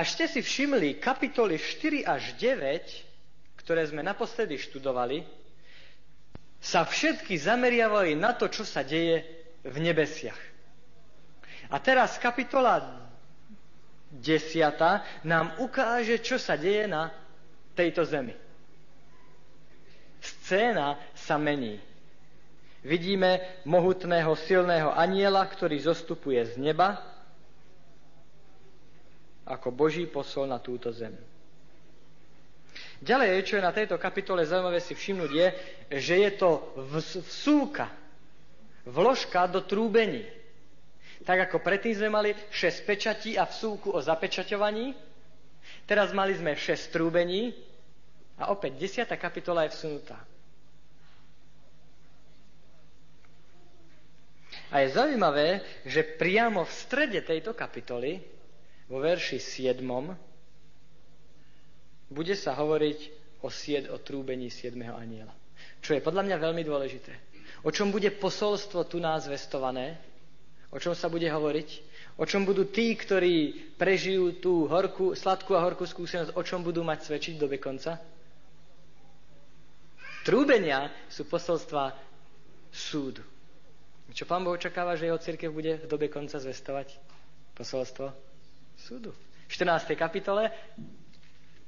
Až ste si všimli kapitoly 4 až 9, ktoré sme naposledy študovali, sa všetky zameriavali na to, čo sa deje v nebesiach. A teraz kapitola 10 nám ukáže, čo sa deje na tejto zemi. Scéna sa mení. Vidíme mohutného, silného aniela, ktorý zostupuje z neba ako Boží posol na túto zem. Ďalej, čo je na tejto kapitole zaujímavé si všimnúť, je, že je to vsúka, vložka do trúbení. Tak ako predtým sme mali 6 pečatí a vsúku o zapečaťovaní, teraz mali sme 6 trúbení a opäť 10. kapitola je vsunutá. A je zaujímavé, že priamo v strede tejto kapitoly vo verši 7. bude sa hovoriť o, sied, o trúbení 7. aniela. Čo je podľa mňa veľmi dôležité. O čom bude posolstvo tu nás zvestované? O čom sa bude hovoriť? O čom budú tí, ktorí prežijú tú horkú, sladkú a horkú skúsenosť, o čom budú mať svedčiť do konca? Trúbenia sú posolstva súdu. Čo pán Boh očakáva, že jeho církev bude v dobe konca zvestovať? Posolstvo súdu. V 14. kapitole,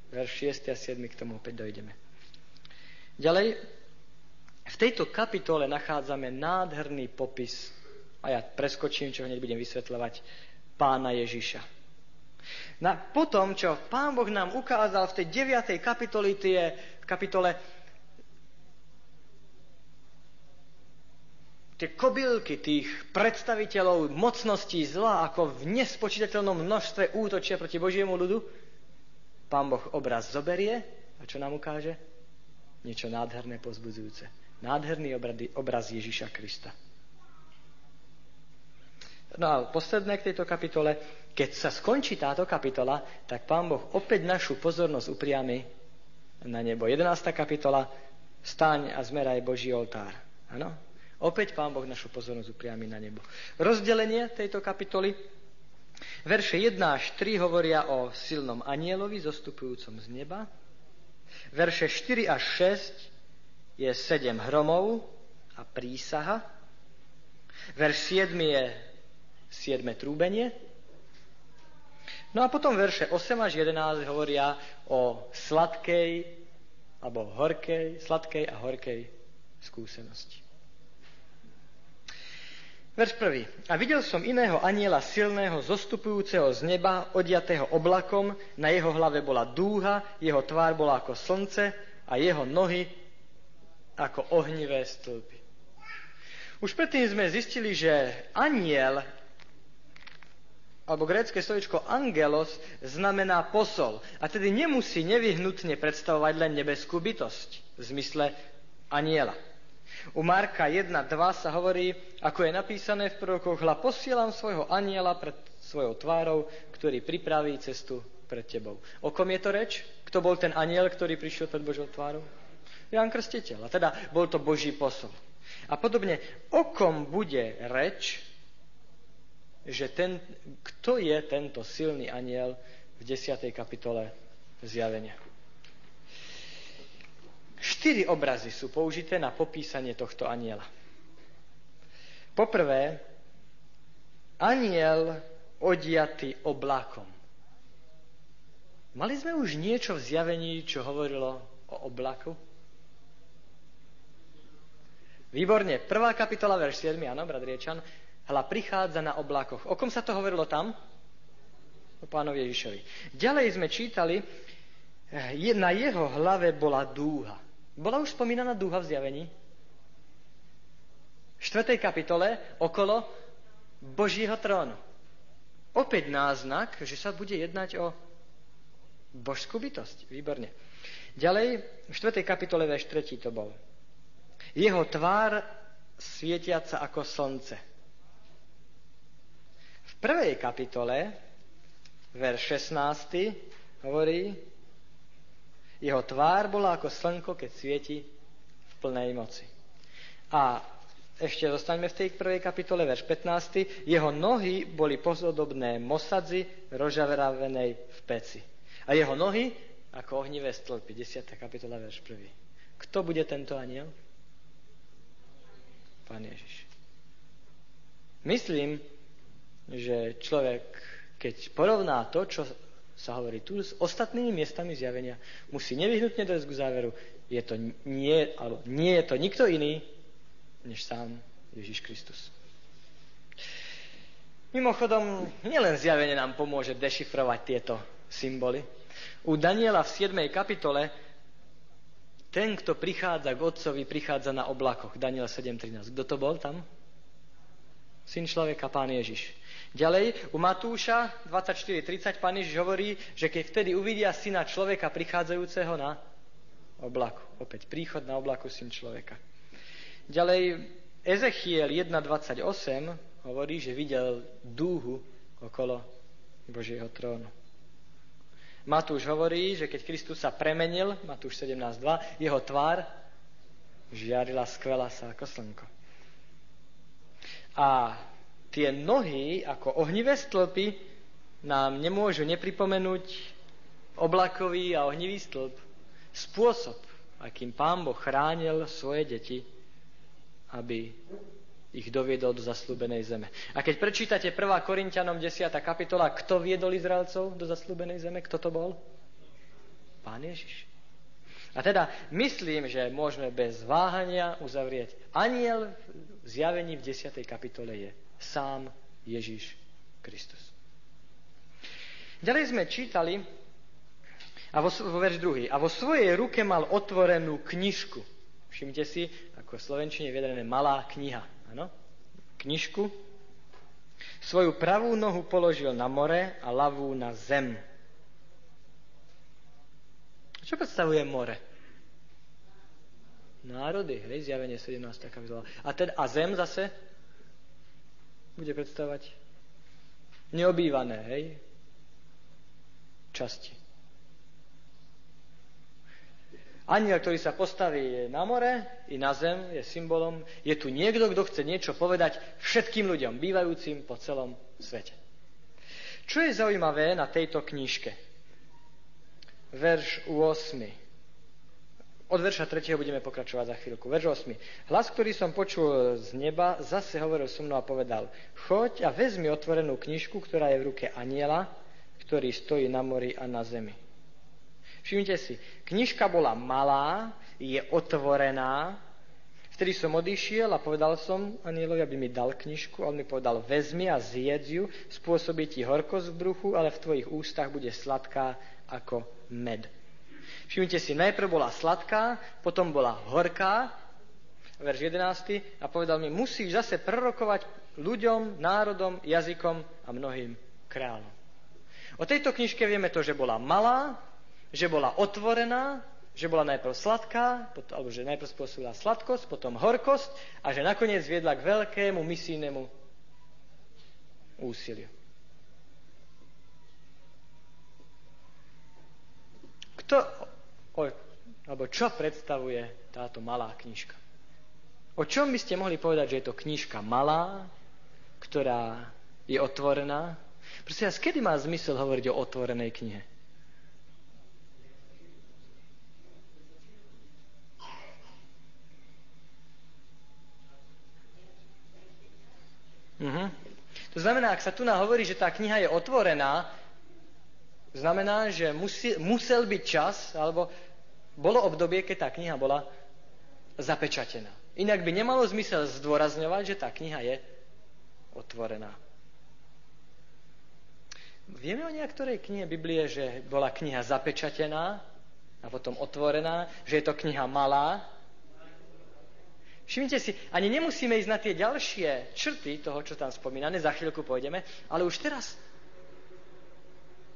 verš 6 a 7, k tomu opäť dojdeme. Ďalej, v tejto kapitole nachádzame nádherný popis, a ja preskočím, čo hneď budem vysvetľovať, pána Ježiša. Na, potom, čo pán Boh nám ukázal v tej 9. kapitole, tie, kapitole tie kobylky tých predstaviteľov mocností zla, ako v nespočítateľnom množstve útočia proti Božiemu ľudu, pán Boh obraz zoberie a čo nám ukáže? Niečo nádherné, pozbudzujúce. Nádherný obraz Ježiša Krista. No a posledné k tejto kapitole, keď sa skončí táto kapitola, tak pán Boh opäť našu pozornosť upriami na nebo. 11. kapitola, stáň a zmeraj Boží oltár. Áno? Opäť Pán Boh našu pozornosť upriami na nebo. Rozdelenie tejto kapitoly. Verše 1 až 3 hovoria o silnom anielovi zostupujúcom z neba. Verše 4 až 6 je 7 hromov a prísaha. Verš 7 je 7 trúbenie. No a potom verše 8 až 11 hovoria o sladkej alebo horkej, sladkej a horkej skúsenosti. Verš prvý. A videl som iného aniela silného, zostupujúceho z neba, odiatého oblakom, na jeho hlave bola dúha, jeho tvár bola ako slnce a jeho nohy ako ohnivé stĺpy. Už predtým sme zistili, že aniel, alebo grécke slovičko angelos, znamená posol. A tedy nemusí nevyhnutne predstavovať len nebeskú bytosť v zmysle aniela. U Marka 1.2 sa hovorí, ako je napísané v prorokoch, hla posielam svojho aniela pred svojou tvárou, ktorý pripraví cestu pred tebou. O kom je to reč? Kto bol ten aniel, ktorý prišiel pred Božou tvárou? Jan Krstiteľ. A teda bol to Boží posol. A podobne, o kom bude reč, že ten, kto je tento silný aniel v 10. kapitole zjavenia? Štyri obrazy sú použité na popísanie tohto aniela. Poprvé, aniel odiatý oblakom. Mali sme už niečo v zjavení, čo hovorilo o oblaku? Výborne. Prvá kapitola, verš 7, áno, brat Riečan. Hla prichádza na oblakoch. O kom sa to hovorilo tam? O pánovi Ježišovi. Ďalej sme čítali, eh, na jeho hlave bola dúha. Bola už spomínaná dúha v zjavení? V 4. kapitole okolo Božího trónu. Opäť náznak, že sa bude jednať o božskú bytosť. Výborne. Ďalej, v 4. kapitole verš 3 to bol. Jeho tvár svietiaca ako slnce. V prvej kapitole, verš 16, hovorí, jeho tvár bola ako slnko, keď svieti v plnej moci. A ešte zostaňme v tej prvej kapitole, verš 15. Jeho nohy boli pozodobné mosadzi rožaveravenej v peci. A jeho nohy ako ohnivé stĺpy. 10. kapitola, verš 1. Kto bude tento aniel? Pán Ježiš. Myslím, že človek, keď porovná to, čo sa hovorí tu s ostatnými miestami zjavenia, musí nevyhnutne dojsť k záveru, je to nie, alebo nie je to nikto iný, než sám Ježiš Kristus. Mimochodom, nielen zjavenie nám pomôže dešifrovať tieto symboly. U Daniela v 7. kapitole ten, kto prichádza k Otcovi, prichádza na oblakoch. Daniel 7.13. Kto to bol tam? Syn človeka, pán Ježiš. Ďalej, u Matúša 24.30 pán Ježiš hovorí, že keď vtedy uvidia syna človeka prichádzajúceho na oblaku. Opäť príchod na oblaku syn človeka. Ďalej, Ezechiel 1.28 hovorí, že videl dúhu okolo Božieho trónu. Matúš hovorí, že keď Kristus sa premenil, Matúš 17.2, jeho tvár žiarila skvela sa ako slnko. A tie nohy ako ohnivé stĺpy nám nemôžu nepripomenúť oblakový a ohnivý stĺp. Spôsob, akým Pán Boh chránil svoje deti, aby ich doviedol do zaslúbenej zeme. A keď prečítate 1. Korintianom 10. kapitola, kto viedol Izraelcov do zaslúbenej zeme, kto to bol? Pán Ježiš. A teda myslím, že môžeme bez váhania uzavrieť. Aniel v zjavení v 10. kapitole je sám Ježiš Kristus. Ďalej sme čítali a vo, vo verš druhý. A vo svojej ruke mal otvorenú knižku. Všimte si, ako v Slovenčine je vyjadrené malá kniha. Ano? Knižku. Svoju pravú nohu položil na more a ľavú na zem. Čo predstavuje more? Národy, hej, zjavenie 17. kapitola. A, teda, a zem zase? Bude predstavovať neobývané, hej, časti. Aniel, ktorý sa postaví na more i na zem, je symbolom. Je tu niekto, kto chce niečo povedať všetkým ľuďom, bývajúcim po celom svete. Čo je zaujímavé na tejto knižke? Verš 8. Od verša 3. budeme pokračovať za chvíľku. Verš 8. Hlas, ktorý som počul z neba, zase hovoril so mnou a povedal, choď a vezmi otvorenú knižku, ktorá je v ruke aniela, ktorý stojí na mori a na zemi. Všimnite si, knižka bola malá, je otvorená, Vtedy som odišiel a povedal som anielovi, aby mi dal knižku. On mi povedal, vezmi a zjedz ju, spôsobí ti horkosť v bruchu, ale v tvojich ústach bude sladká ako med. Všimnite si, najprv bola sladká, potom bola horká, verš 11. a povedal mi, musíš zase prorokovať ľuďom, národom, jazykom a mnohým kráľom. O tejto knižke vieme to, že bola malá, že bola otvorená, že bola najprv sladká, alebo že najprv spôsobila sladkosť, potom horkosť a že nakoniec viedla k veľkému misijnému úsiliu. Kto o, alebo čo predstavuje táto malá knižka. O čom by ste mohli povedať, že je to knižka malá, ktorá je otvorená? Prosím vás, kedy má zmysel hovoriť o otvorenej knihe? Mhm. To znamená, ak sa tu hovorí, že tá kniha je otvorená, znamená, že musí, musel byť čas, alebo bolo obdobie, keď tá kniha bola zapečatená. Inak by nemalo zmysel zdôrazňovať, že tá kniha je otvorená. Vieme o niektorej knihe Biblie, že bola kniha zapečatená a potom otvorená, že je to kniha malá. Všimnite si, ani nemusíme ísť na tie ďalšie črty toho, čo tam spomínané, za chvíľku pôjdeme, ale už teraz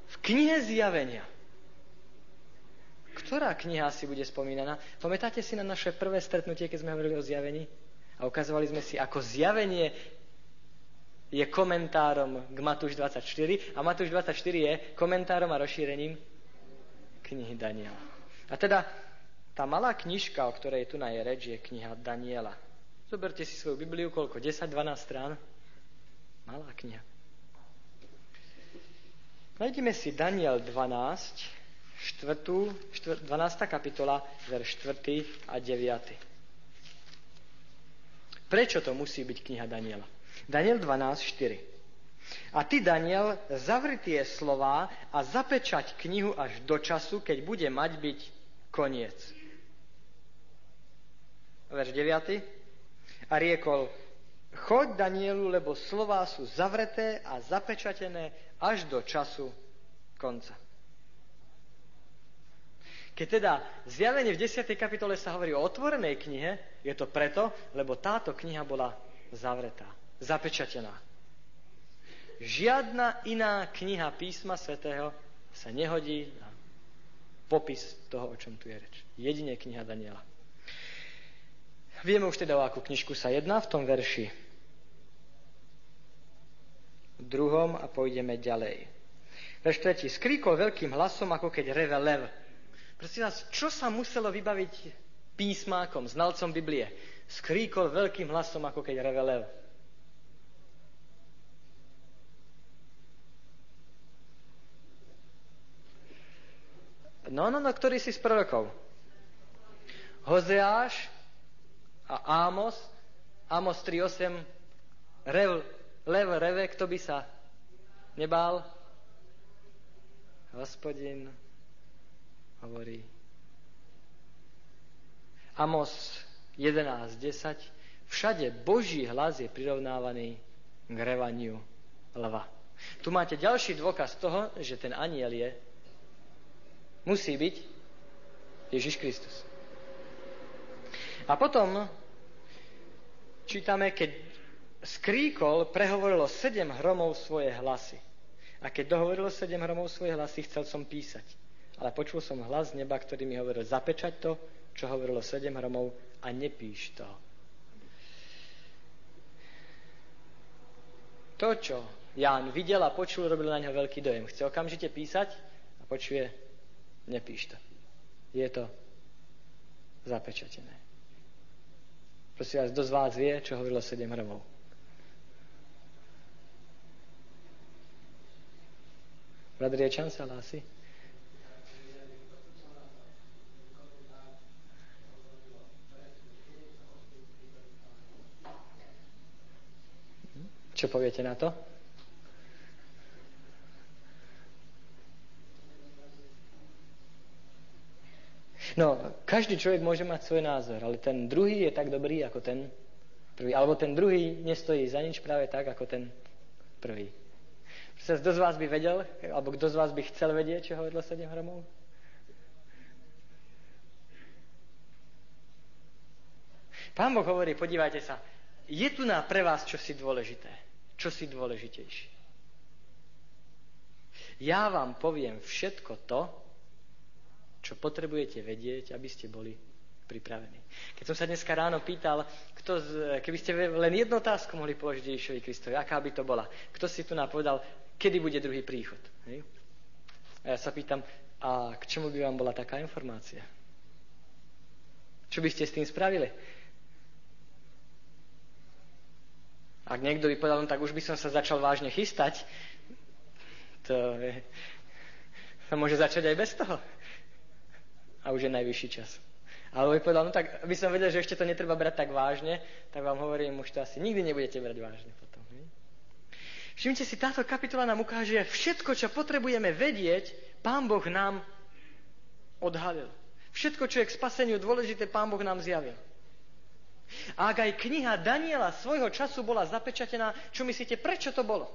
v knihe zjavenia. Ktorá kniha si bude spomínaná? Pamätáte si na naše prvé stretnutie, keď sme hovorili o zjavení? A ukazovali sme si, ako zjavenie je komentárom k Matúš 24 a Matúš 24 je komentárom a rozšírením knihy Daniela. A teda tá malá knižka, o ktorej tu na je reč, je kniha Daniela. Zoberte si svoju Bibliu, koľko? 10-12 strán? Malá kniha. Najdeme si Daniel 12, 4, 12. kapitola, verš 4. a 9. Prečo to musí byť kniha Daniela? Daniel 12, 4. A ty, Daniel, zavri tie slova a zapečať knihu až do času, keď bude mať byť koniec. Verš 9. A riekol, choď Danielu, lebo slová sú zavreté a zapečatené až do času konca. Keď teda zjavenie v 10. kapitole sa hovorí o otvorenej knihe, je to preto, lebo táto kniha bola zavretá, zapečatená. Žiadna iná kniha písma svätého sa nehodí na popis toho, o čom tu je reč. Jedine kniha Daniela. Vieme už teda, o akú knižku sa jedná v tom verši druhom a pôjdeme ďalej. Verš 3. Skríkol veľkým hlasom, ako keď reve lev. Prosím vás, čo sa muselo vybaviť písmákom, znalcom Biblie? Skríkol veľkým hlasom, ako keď reve lev. No, no, no, ktorý si z prorokov? Hozeáš a Ámos, Ámos 3.8, rev, lev, reve, kto by sa nebál? Hospodin hovorí. Amos 11.10. Všade Boží hlas je prirovnávaný k revaniu lva. Tu máte ďalší dôkaz toho, že ten aniel je, musí byť Ježiš Kristus. A potom čítame, keď skríkol, prehovorilo sedem hromov svoje hlasy. A keď dohovorilo sedem hromov svoje hlasy, chcel som písať ale počul som hlas z neba, ktorý mi hovoril, zapečať to, čo hovorilo sedem hromov a nepíš to. To, čo Ján videl a počul, robil na ňo veľký dojem. Chce okamžite písať a počuje, nepíš to. Je to zapečatené. Prosím vás, kto z vás vie, čo hovorilo sedem hromov? Brat Riečan sa hlási? Čo poviete na to? No, každý človek môže mať svoj názor, ale ten druhý je tak dobrý ako ten prvý. Alebo ten druhý nestojí za nič práve tak, ako ten prvý. Proste, kto z vás by vedel, alebo kto z vás by chcel vedieť, čo hovorilo 7 hromov? Pán Boh hovorí, podívajte sa, je tu na pre vás čosi dôležité čo si dôležitejší. Ja vám poviem všetko to, čo potrebujete vedieť, aby ste boli pripravení. Keď som sa dneska ráno pýtal, kto z, keby ste len jednu otázku mohli položiť Ježišovi Kristovi, aká by to bola? Kto si tu napovedal, kedy bude druhý príchod? Hej? A ja sa pýtam, a k čomu by vám bola taká informácia? Čo by ste s tým spravili? Ak niekto by povedal, no tak už by som sa začal vážne chystať, to je, sa môže začať aj bez toho. A už je najvyšší čas. Alebo by povedal, no tak aby som vedel, že ešte to netreba brať tak vážne, tak vám hovorím, už to asi nikdy nebudete brať vážne potom. Všimte si, táto kapitola nám ukáže všetko, čo potrebujeme vedieť, Pán Boh nám odhalil. Všetko, čo je k spaseniu dôležité, Pán Boh nám zjavil. A ak aj kniha Daniela svojho času bola zapečatená, čo myslíte, prečo to bolo?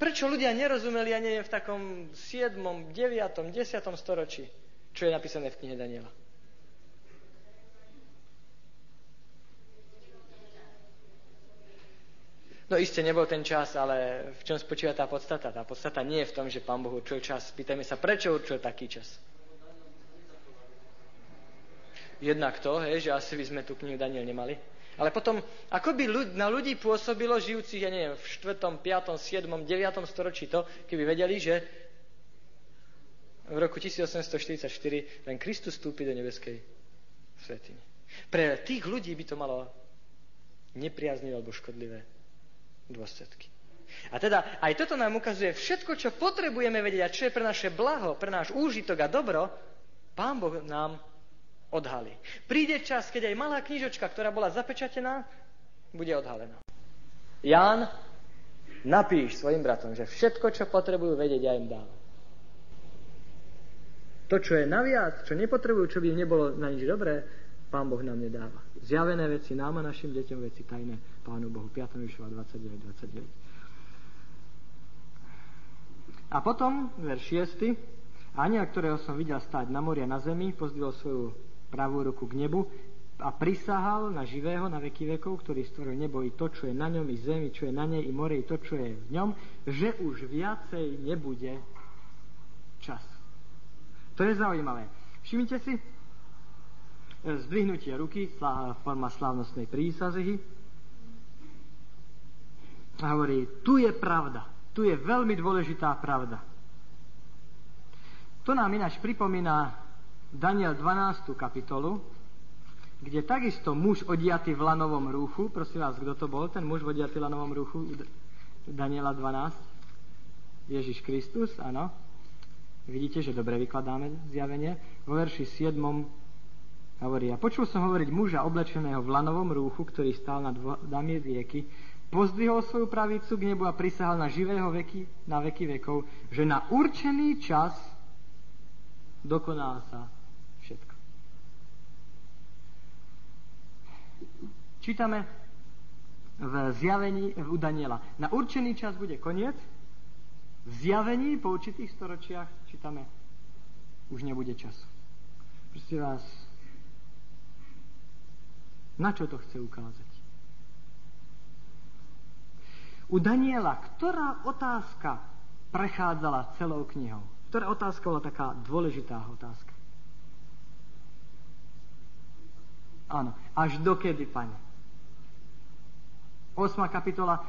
Prečo ľudia nerozumeli, ja neviem, v takom 7., 9., 10. storočí, čo je napísané v knihe Daniela? No iste nebol ten čas, ale v čom spočíva tá podstata? Tá podstata nie je v tom, že Pán Boh určil čas. Pýtajme sa, prečo určil taký čas? jednak to, hej, že asi by sme tú knihu Daniel nemali. Ale potom, ako by na ľudí pôsobilo žijúcich, ja neviem, v 4., 5., 7., 9. storočí to, keby vedeli, že v roku 1844 ten Kristus vstúpi do nebeskej svetiny. Pre tých ľudí by to malo nepriaznivé alebo škodlivé dôsledky. A teda aj toto nám ukazuje všetko, čo potrebujeme vedieť a čo je pre naše blaho, pre náš úžitok a dobro, Pán Boh nám odhalí. Príde čas, keď aj malá knižočka, ktorá bola zapečatená, bude odhalená. Ján, napíš svojim bratom, že všetko, čo potrebujú vedieť, ja im dám. To, čo je naviac, čo nepotrebujú, čo by im nebolo na nič dobré, Pán Boh nám nedáva. Zjavené veci nám a našim deťom veci tajné Pánu Bohu. 5. Ježišova 29, 29. A potom, verš 6. Ania, ktorého som videl stáť na mori a na zemi, pozdvihol svoju pravú ruku k nebu a prisahal na živého na veky vekov, ktorý stvoril nebo i to, čo je na ňom, i zemi, čo je na nej, i more, i to, čo je v ňom, že už viacej nebude čas. To je zaujímavé. Všimnite si, zdvihnutie ruky, forma slávnostnej prísazehy. A hovorí, tu je pravda. Tu je veľmi dôležitá pravda. To nám ináč pripomína Daniel 12. kapitolu, kde takisto muž odiatý v lanovom rúchu, prosím vás, kto to bol, ten muž odiatý v lanovom rúchu, Daniela 12, Ježiš Kristus, áno. Vidíte, že dobre vykladáme zjavenie. Vo verši 7 hovorí, a počul som hovoriť muža oblečeného v lanovom rúchu, ktorý stál nad vodami rieky, pozdvihol svoju pravicu k nebu a prisahal na živého veky, na veky vekov, že na určený čas dokoná sa Čítame v zjavení v Daniela. Na určený čas bude koniec, v zjavení po určitých storočiach čítame, už nebude času. Proste vás, na čo to chce ukázať? U Daniela, ktorá otázka prechádzala celou knihou? Ktorá otázka bola taká dôležitá otázka? Áno. Až dokedy, pane? 8. kapitola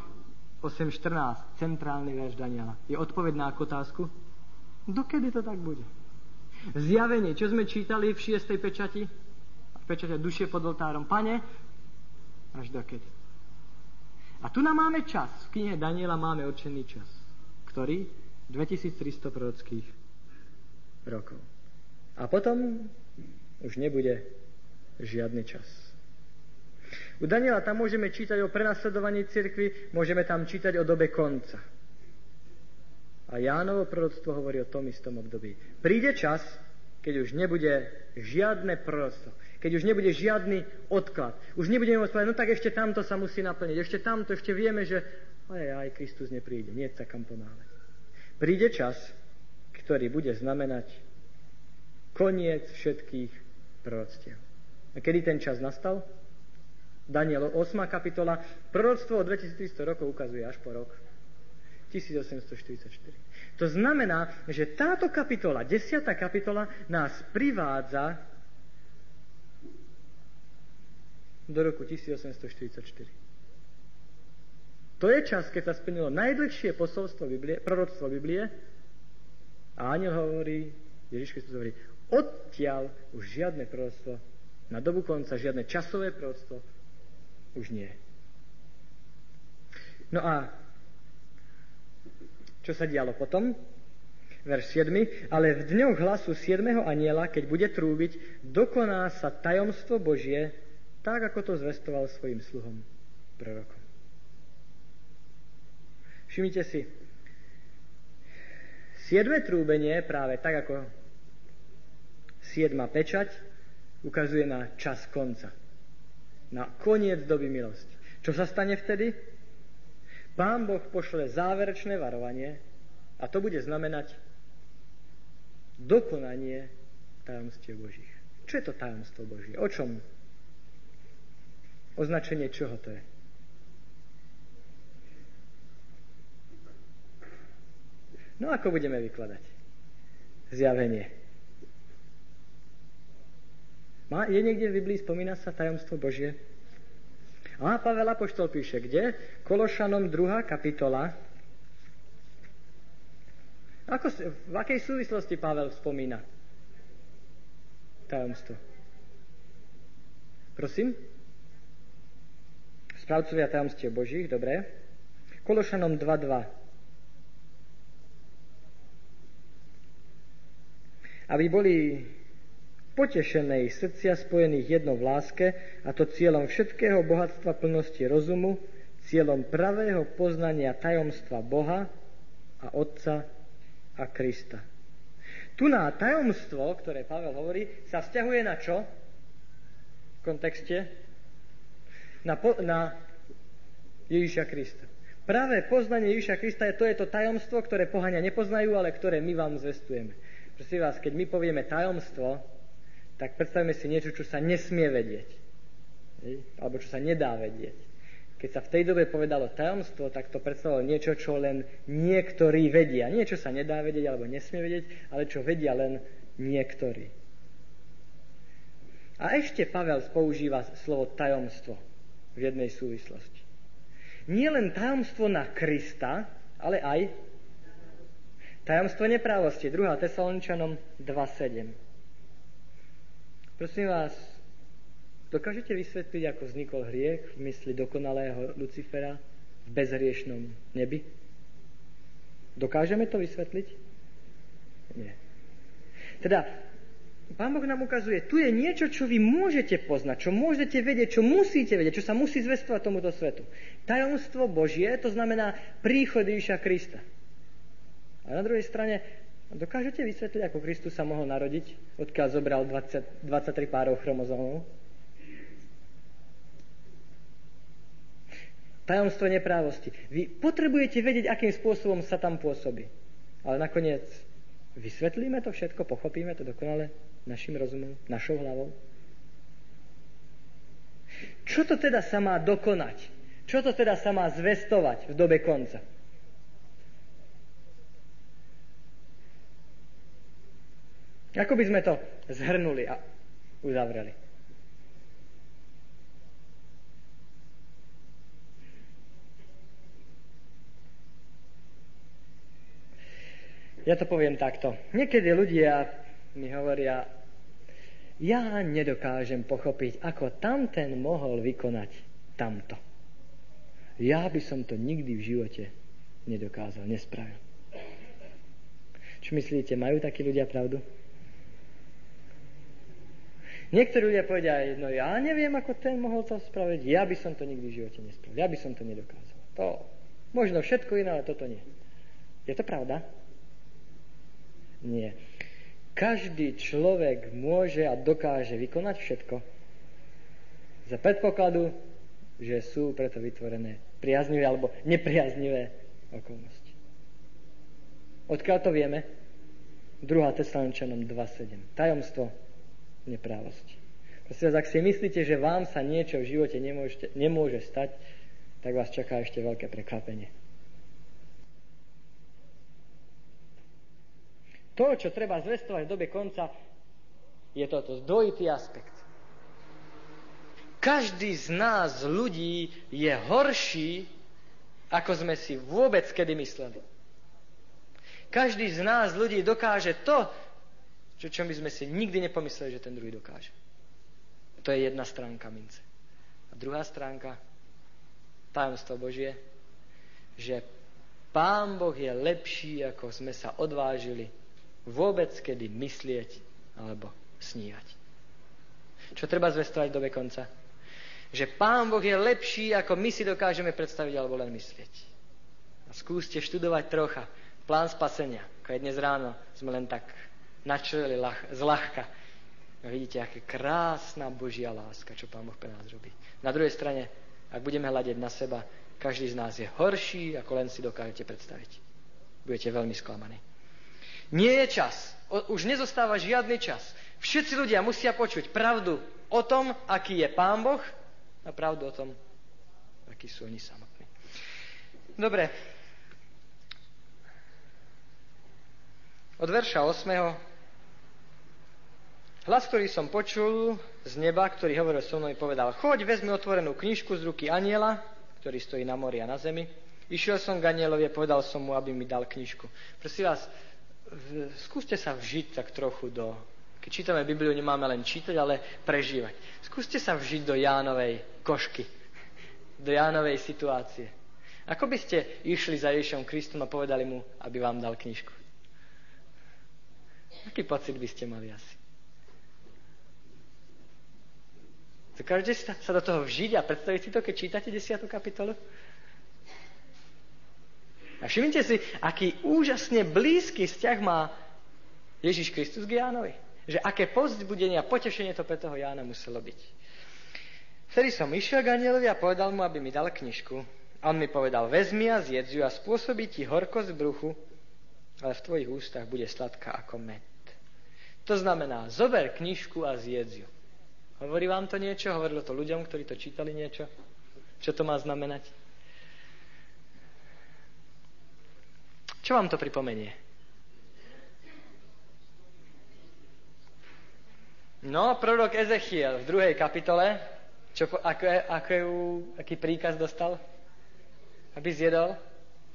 8.14, centrálny verš Daniela. Je odpoveď na otázku? Dokedy to tak bude? Zjavenie, čo sme čítali v 6. pečati? V pečate duše pod oltárom. Pane, až dokedy? A tu nám máme čas. V knihe Daniela máme určený čas. Ktorý? 2300 prorockých rokov. A potom už nebude žiadny čas. U Daniela tam môžeme čítať o prenasledovaní cirkvy, môžeme tam čítať o dobe konca. A Jánovo proroctvo hovorí o tom istom období. Príde čas, keď už nebude žiadne proroctvo, keď už nebude žiadny odklad. Už nebudeme môcť povedať, no tak ešte tamto sa musí naplniť, ešte tamto, ešte vieme, že aj, aj Kristus nepríde, nie sa kam ponáhľať. Príde čas, ktorý bude znamenať koniec všetkých proroctiev. A kedy ten čas nastal? Daniel 8. kapitola. Proroctvo o 2300 rokov ukazuje až po rok. 1844. To znamená, že táto kapitola, 10. kapitola, nás privádza do roku 1844. To je čas, keď sa splnilo najdlhšie posolstvo Biblie, proroctvo Biblie a aniel hovorí, Ježiš Kristus hovorí, odtiaľ už žiadne proroctvo na dobu konca žiadne časové prosto už nie. No a čo sa dialo potom? Verš 7. Ale v dňoch hlasu 7. aniela, keď bude trúbiť, dokoná sa tajomstvo Božie, tak ako to zvestoval svojim sluhom, prorokom. Všimnite si, siedme trúbenie, práve tak ako siedma pečať, ukazuje na čas konca. Na koniec doby milosti. Čo sa stane vtedy? Pán Boh pošle záverečné varovanie a to bude znamenať dokonanie tajomstiev Božích. Čo je to tajomstvo Božie? O čom? Označenie čoho to je? No ako budeme vykladať? Zjavenie. Má, je niekde v Biblii, spomína sa tajomstvo Božie? A Pavel Apoštol píše, kde? Kološanom 2. kapitola. Ako, v akej súvislosti Pavel spomína tajomstvo? Prosím? Správcovia tajomstiev Božích, dobre. Kološanom 2.2. Aby boli potešené ich srdcia spojených jedno v láske, a to cieľom všetkého bohatstva plnosti rozumu, cieľom pravého poznania tajomstva Boha a Otca a Krista. Tu na tajomstvo, ktoré Pavel hovorí, sa vzťahuje na čo? V kontexte? Na, po, na Ježiša Krista. Práve poznanie Ježiša Krista je to, je to tajomstvo, ktoré pohania nepoznajú, ale ktoré my vám zvestujeme. Prosím vás, keď my povieme tajomstvo, tak predstavme si niečo, čo sa nesmie vedieť. Alebo čo sa nedá vedieť. Keď sa v tej dobe povedalo tajomstvo, tak to predstavovalo niečo, čo len niektorí vedia. Nie, čo sa nedá vedieť alebo nesmie vedieť, ale čo vedia len niektorí. A ešte Pavel používa slovo tajomstvo v jednej súvislosti. Nie len tajomstvo na Krista, ale aj tajomstvo neprávosti. 2. Tesaloničanom 2.7. Prosím vás, Dokážete vysvetliť, ako vznikol hriech v mysli dokonalého Lucifera v bezhriešnom nebi? Dokážeme to vysvetliť? Nie. Teda, Pán Boh nám ukazuje, tu je niečo, čo vy môžete poznať, čo môžete vedieť, čo musíte vedieť, čo sa musí zvestovať tomuto svetu. Tajomstvo Božie, to znamená príchod Ježiša Krista. A na druhej strane, dokážete vysvetliť, ako Kristus sa mohol narodiť, odkiaľ zobral 20, 23 párov chromozómov? Tajomstvo neprávosti. Vy potrebujete vedieť, akým spôsobom sa tam pôsobí. Ale nakoniec vysvetlíme to všetko, pochopíme to dokonale našim rozumom, našou hlavou. Čo to teda sa má dokonať? Čo to teda sa má zvestovať v dobe konca? Ako by sme to zhrnuli a uzavreli? Ja to poviem takto. Niekedy ľudia mi hovoria, ja nedokážem pochopiť, ako tamten mohol vykonať tamto. Ja by som to nikdy v živote nedokázal, nespravil. Čo myslíte, majú takí ľudia pravdu? Niektorí ľudia povedia, no ja neviem, ako ten mohol to spraviť, ja by som to nikdy v živote nespravil, ja by som to nedokázal. To, možno všetko iné, ale toto nie. Je to pravda? Nie. Každý človek môže a dokáže vykonať všetko za predpokladu, že sú preto vytvorené priaznivé alebo nepriaznivé okolnosti. Odkiaľ to vieme? 2. Tesaloničanom 2.7. Tajomstvo neprávosti. Prosím ak si myslíte, že vám sa niečo v živote nemôže stať, tak vás čaká ešte veľké prekvapenie. To, čo treba zvestovať v dobe konca, je toto dvojitý aspekt. Každý z nás, ľudí, je horší, ako sme si vôbec kedy mysleli. Každý z nás, ľudí, dokáže to, čo, čo by sme si nikdy nepomysleli, že ten druhý dokáže. To je jedna stránka mince. A druhá stránka, tajomstvo Božie, že Pán Boh je lepší, ako sme sa odvážili vôbec kedy myslieť alebo snívať. Čo treba zvestovať dobe konca? Že Pán Boh je lepší, ako my si dokážeme predstaviť alebo len myslieť. A skúste študovať trocha plán spasenia, ako je dnes ráno sme len tak načreli lach, zľahka. Vidíte, aké krásna Božia láska, čo Pán Boh pre nás robí. Na druhej strane, ak budeme hľadiť na seba, každý z nás je horší, ako len si dokážete predstaviť. Budete veľmi sklamaní. Nie je čas. O, už nezostáva žiadny čas. Všetci ľudia musia počuť pravdu o tom, aký je Pán Boh a pravdu o tom, akí sú oni samotní. Dobre. Od verša 8. Hlas, ktorý som počul z neba, ktorý hovoril so mnou, povedal, choď, vezmi otvorenú knižku z ruky aniela, ktorý stojí na mori a na zemi. Išiel som k anielovi a povedal som mu, aby mi dal knižku. Prosím vás, skúste sa vžiť tak trochu do Keď čítame Bibliu, nemáme len čítať, ale prežívať. Skúste sa vžiť do Jánovej košky, do Jánovej situácie. Ako by ste išli za Ježišom Kristom a povedali mu, aby vám dal knižku? Aký pocit by ste mali asi? Dokážete sa do toho vžiť a predstaviť si to, keď čítate 10. kapitolu? A všimnite si, aký úžasne blízky vzťah má Ježiš Kristus k Jánovi. Že aké povzbudenie a potešenie to pre toho Jána muselo byť. Vtedy som išiel k anielovi a povedal mu, aby mi dal knižku. A on mi povedal, vezmi a zjedz ju a spôsobí ti horkosť v bruchu, ale v tvojich ústach bude sladká ako med. To znamená, zober knižku a zjedz ju. Hovorí vám to niečo? Hovorilo to ľuďom, ktorí to čítali niečo? Čo to má znamenať? Čo vám to pripomenie? No, prorok Ezechiel v druhej kapitole, čo, ako, ako, aký príkaz dostal? Aby zjedol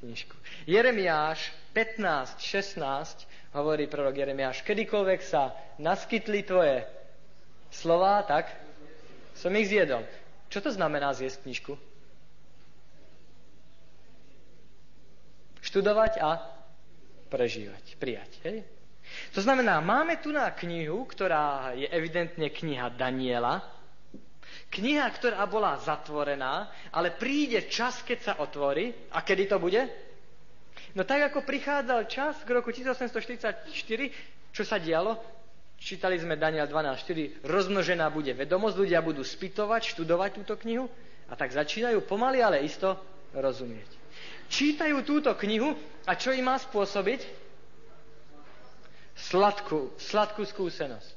knižku. Jeremiáš 15, 16 hovorí prorok Jeremiáš, kedykoľvek sa naskytli tvoje slova, tak som ich zjedol. Čo to znamená zjesť knižku? Študovať a prežívať, prijať. Hej? To znamená, máme tu na knihu, ktorá je evidentne kniha Daniela, kniha, ktorá bola zatvorená, ale príde čas, keď sa otvorí. A kedy to bude? No tak, ako prichádzal čas k roku 1844, čo sa dialo? Čítali sme Daniel 12.4, rozmnožená bude vedomosť, ľudia budú spytovať, študovať túto knihu a tak začínajú pomaly, ale isto rozumieť čítajú túto knihu a čo im má spôsobiť? Sladkú, sladkú skúsenosť.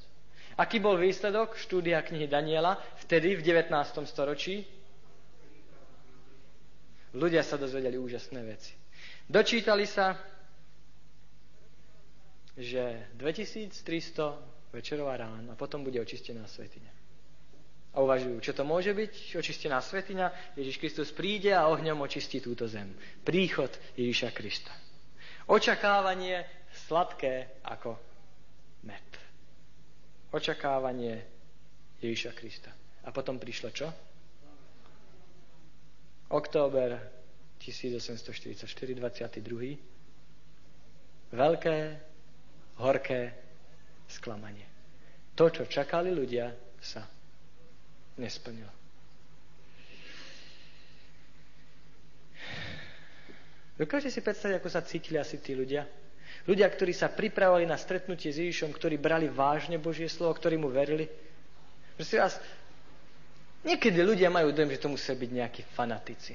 Aký bol výsledok štúdia knihy Daniela vtedy v 19. storočí? Ľudia sa dozvedeli úžasné veci. Dočítali sa, že 2300 večerová ráno a potom bude očistená svetyňa a uvažujú, čo to môže byť, očistená svetina, Ježiš Kristus príde a ohňom očistí túto zem. Príchod Ježiša Krista. Očakávanie sladké ako med. Očakávanie Ježiša Krista. A potom prišlo čo? Október 1844, 22. Veľké, horké sklamanie. To, čo čakali ľudia, sa nesplnil. Dokážete si predstaviť, ako sa cítili asi tí ľudia? Ľudia, ktorí sa pripravovali na stretnutie s Ježišom, ktorí brali vážne Božie slovo, ktorí mu verili. Proste vás, niekedy ľudia majú dojem, že to musia byť nejakí fanatici.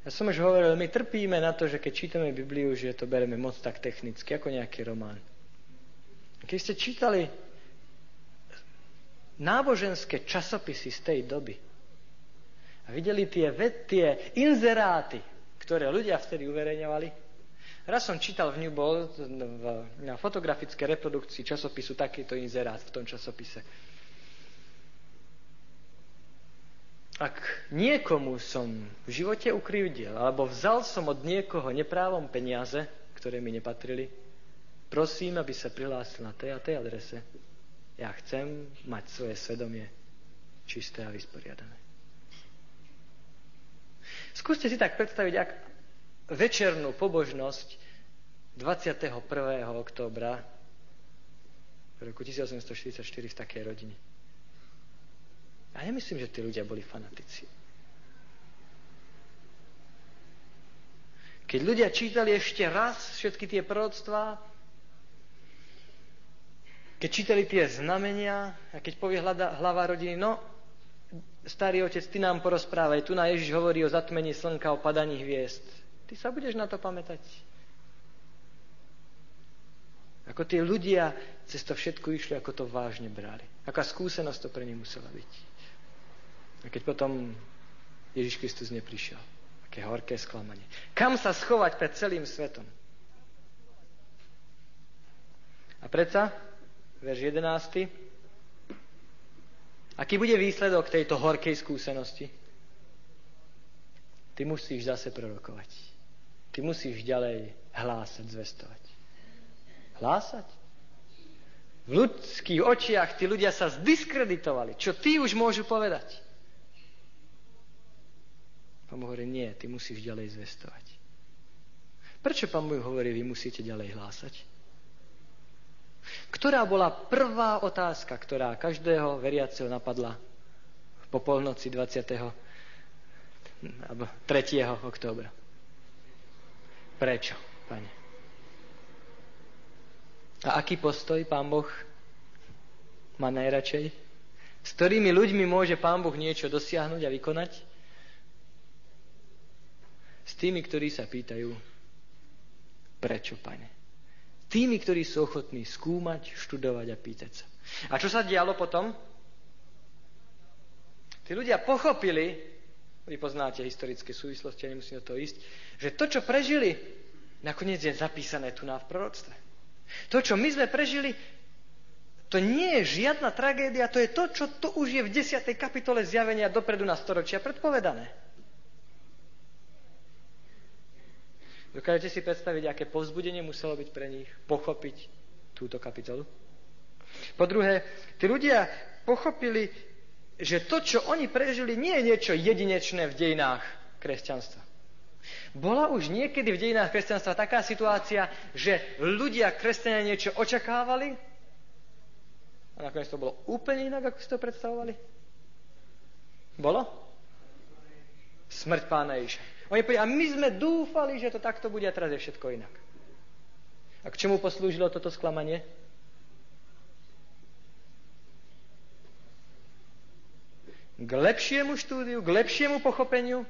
Ja som už hovoril, my trpíme na to, že keď čítame Bibliu, že to bereme moc tak technicky, ako nejaký román. Keď ste čítali náboženské časopisy z tej doby a videli tie, tie inzeráty, ktoré ľudia vtedy uverejňovali, raz som čítal v New Ball na fotografické reprodukcii časopisu takýto inzerát v tom časopise. Ak niekomu som v živote ukrivdil, alebo vzal som od niekoho neprávom peniaze, ktoré mi nepatrili, Prosím, aby sa prihlásil na tej a tej adrese. Ja chcem mať svoje svedomie čisté a vysporiadané. Skúste si tak predstaviť, ak večernú pobožnosť 21. októbra v roku 1844 v takej rodine. Ja nemyslím, že tí ľudia boli fanatici. Keď ľudia čítali ešte raz všetky tie proroctvá, keď čítali tie znamenia a keď povie hlada, hlava rodiny, no, starý otec, ty nám porozprávaj, tu na Ježiš hovorí o zatmení slnka, o padaní hviezd. Ty sa budeš na to pamätať. Ako tí ľudia cez to všetko išli, ako to vážne brali. Aká skúsenosť to pre nich musela byť. A keď potom Ježiš Kristus neprišiel. Aké horké sklamanie. Kam sa schovať pred celým svetom? A predsa verš 11. Aký bude výsledok tejto horkej skúsenosti? Ty musíš zase prorokovať. ty musíš ďalej hlásať, zvestovať. Hlásať? V ľudských očiach tí ľudia sa zdiskreditovali. Čo ty už môžu povedať? Pán Boh hovorí, nie, ty musíš ďalej zvestovať. Prečo pán Boh hovorí, vy musíte ďalej hlásať? Ktorá bola prvá otázka, ktorá každého veriaceho napadla po polnoci 20. alebo 3. októbra? Prečo, pane? A aký postoj pán Boh má najradšej? S ktorými ľuďmi môže pán Boh niečo dosiahnuť a vykonať? S tými, ktorí sa pýtajú, prečo, pane? Tými, ktorí sú ochotní skúmať, študovať a pýtať sa. A čo sa dialo potom? Tí ľudia pochopili, vy poznáte historické súvislosti, ja nemusím do toho ísť, že to, čo prežili, nakoniec je zapísané tu na v proroctve. To, čo my sme prežili, to nie je žiadna tragédia, to je to, čo to už je v 10. kapitole zjavenia dopredu na storočia predpovedané. Dokážete si predstaviť, aké povzbudenie muselo byť pre nich pochopiť túto kapitolu? Po druhé, tí ľudia pochopili, že to, čo oni prežili, nie je niečo jedinečné v dejinách kresťanstva. Bola už niekedy v dejinách kresťanstva taká situácia, že ľudia kresťania niečo očakávali a nakoniec to bolo úplne inak, ako si to predstavovali? Bolo? Smrť pána Iša. Oni povedali, a my sme dúfali, že to takto bude a teraz je všetko inak. A k čomu poslúžilo toto sklamanie? K lepšiemu štúdiu, k lepšiemu pochopeniu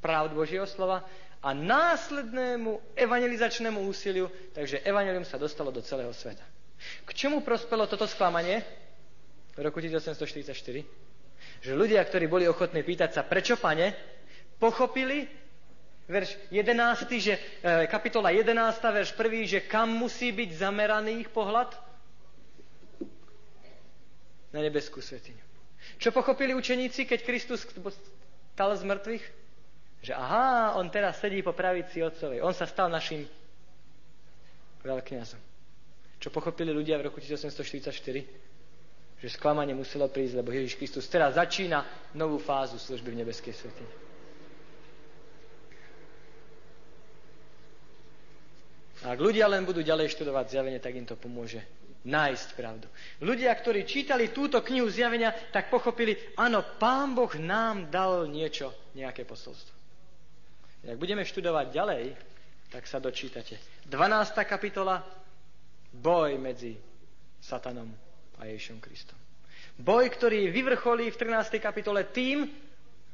pravd Božieho slova a následnému evangelizačnému úsiliu, takže evangelium sa dostalo do celého sveta. K čomu prospelo toto sklamanie v roku 1844? Že ľudia, ktorí boli ochotní pýtať sa, prečo, pane, pochopili, verš 11, že, e, kapitola 11, verš 1, že kam musí byť zameraný ich pohľad? Na nebeskú svetiňu. Čo pochopili učeníci, keď Kristus stal z mŕtvych? Že aha, on teraz sedí po pravici otcovej. On sa stal našim veľkňazom. Čo pochopili ľudia v roku 1844? Že sklamanie muselo prísť, lebo Ježiš Kristus teraz začína novú fázu služby v nebeskej svetine. A ak ľudia len budú ďalej študovať zjavenie, tak im to pomôže nájsť pravdu. Ľudia, ktorí čítali túto knihu zjavenia, tak pochopili, áno, Pán Boh nám dal niečo, nejaké posolstvo. Ak budeme študovať ďalej, tak sa dočítate. 12. kapitola, boj medzi Satanom a Ježišom Kristom. Boj, ktorý vyvrcholí v 13. kapitole tým,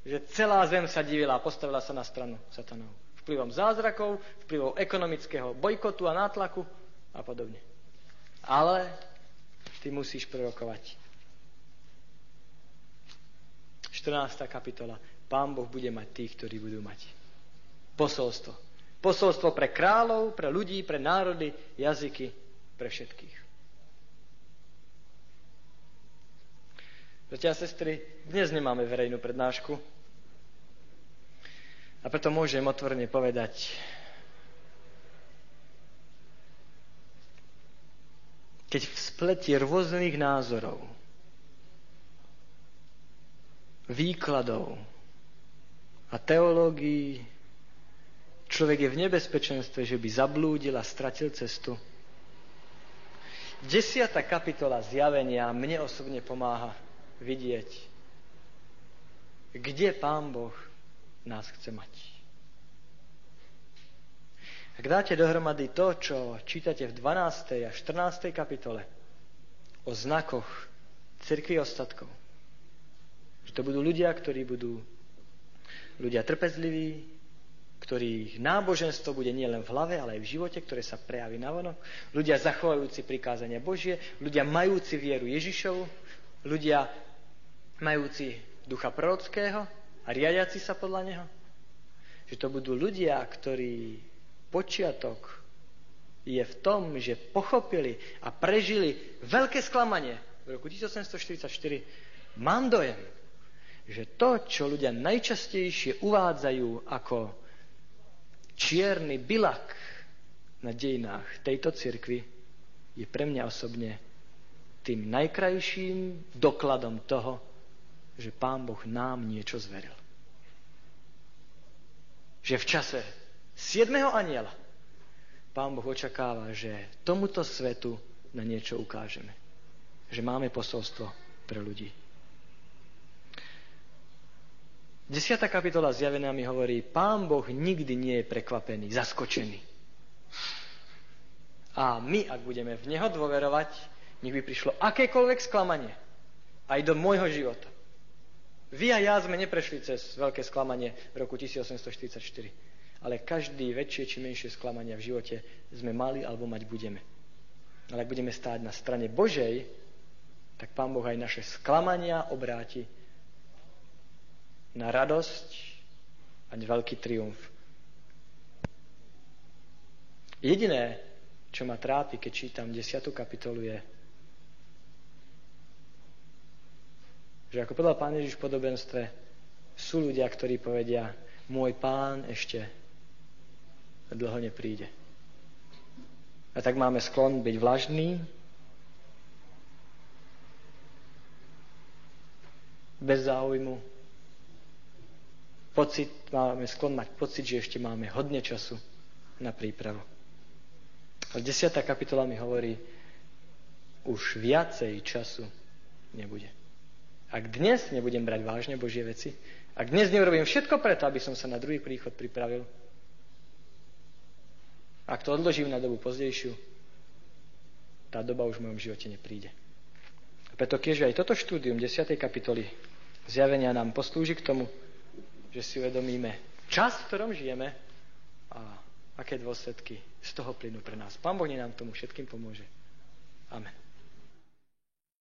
že celá zem sa divila a postavila sa na stranu Satanov vplyvom zázrakov, vplyvom ekonomického bojkotu a nátlaku a podobne. Ale ty musíš prorokovať. 14. kapitola. Pán Boh bude mať tých, ktorí budú mať posolstvo. Posolstvo pre kráľov, pre ľudí, pre národy, jazyky, pre všetkých. Bratia a sestry, dnes nemáme verejnú prednášku, a preto môžem otvorene povedať, keď v spleti rôznych názorov, výkladov a teológií človek je v nebezpečenstve, že by zablúdil a stratil cestu. Desiata kapitola zjavenia mne osobne pomáha vidieť, kde Pán Boh nás chce mať. Ak dáte dohromady to, čo čítate v 12. a 14. kapitole o znakoch cirkvi ostatkov, že to budú ľudia, ktorí budú ľudia trpezliví, ktorých náboženstvo bude nielen v hlave, ale aj v živote, ktoré sa prejaví na vonok. Ľudia zachovajúci prikázania Božie, ľudia majúci vieru Ježišovu, ľudia majúci ducha prorockého, a riadiaci sa podľa neho? Že to budú ľudia, ktorí počiatok je v tom, že pochopili a prežili veľké sklamanie v roku 1844. Mám dojem, že to, čo ľudia najčastejšie uvádzajú ako čierny bilak na dejinách tejto cirkvi je pre mňa osobne tým najkrajším dokladom toho, že Pán Boh nám niečo zveril. Že v čase 7. aniela Pán Boh očakáva, že tomuto svetu na niečo ukážeme. Že máme posolstvo pre ľudí. Desiatá kapitola zjavená mi hovorí, Pán Boh nikdy nie je prekvapený, zaskočený. A my, ak budeme v Neho dôverovať, nech by prišlo akékoľvek sklamanie, aj do môjho života. Vy a ja sme neprešli cez veľké sklamanie v roku 1844, ale každý väčšie či menšie sklamania v živote sme mali alebo mať budeme. Ale ak budeme stáť na strane Božej, tak Pán Boh aj naše sklamania obráti na radosť a veľký triumf. Jediné, čo ma trápi, keď čítam 10. kapitolu, je, že ako povedal pán Ježiš v podobenstve, sú ľudia, ktorí povedia, môj pán ešte dlho nepríde. A tak máme sklon byť vlažný, bez záujmu, pocit, máme sklon mať pocit, že ešte máme hodne času na prípravu. Ale 10. kapitola mi hovorí, už viacej času nebude. Ak dnes nebudem brať vážne Božie veci, ak dnes neurobím všetko preto, aby som sa na druhý príchod pripravil, ak to odložím na dobu pozdejšiu, tá doba už v mojom živote nepríde. A preto keď aj toto štúdium 10. kapitoly zjavenia nám poslúži k tomu, že si uvedomíme čas, v ktorom žijeme a aké dôsledky z toho plynú pre nás. Pán Boh nám tomu všetkým pomôže. Amen.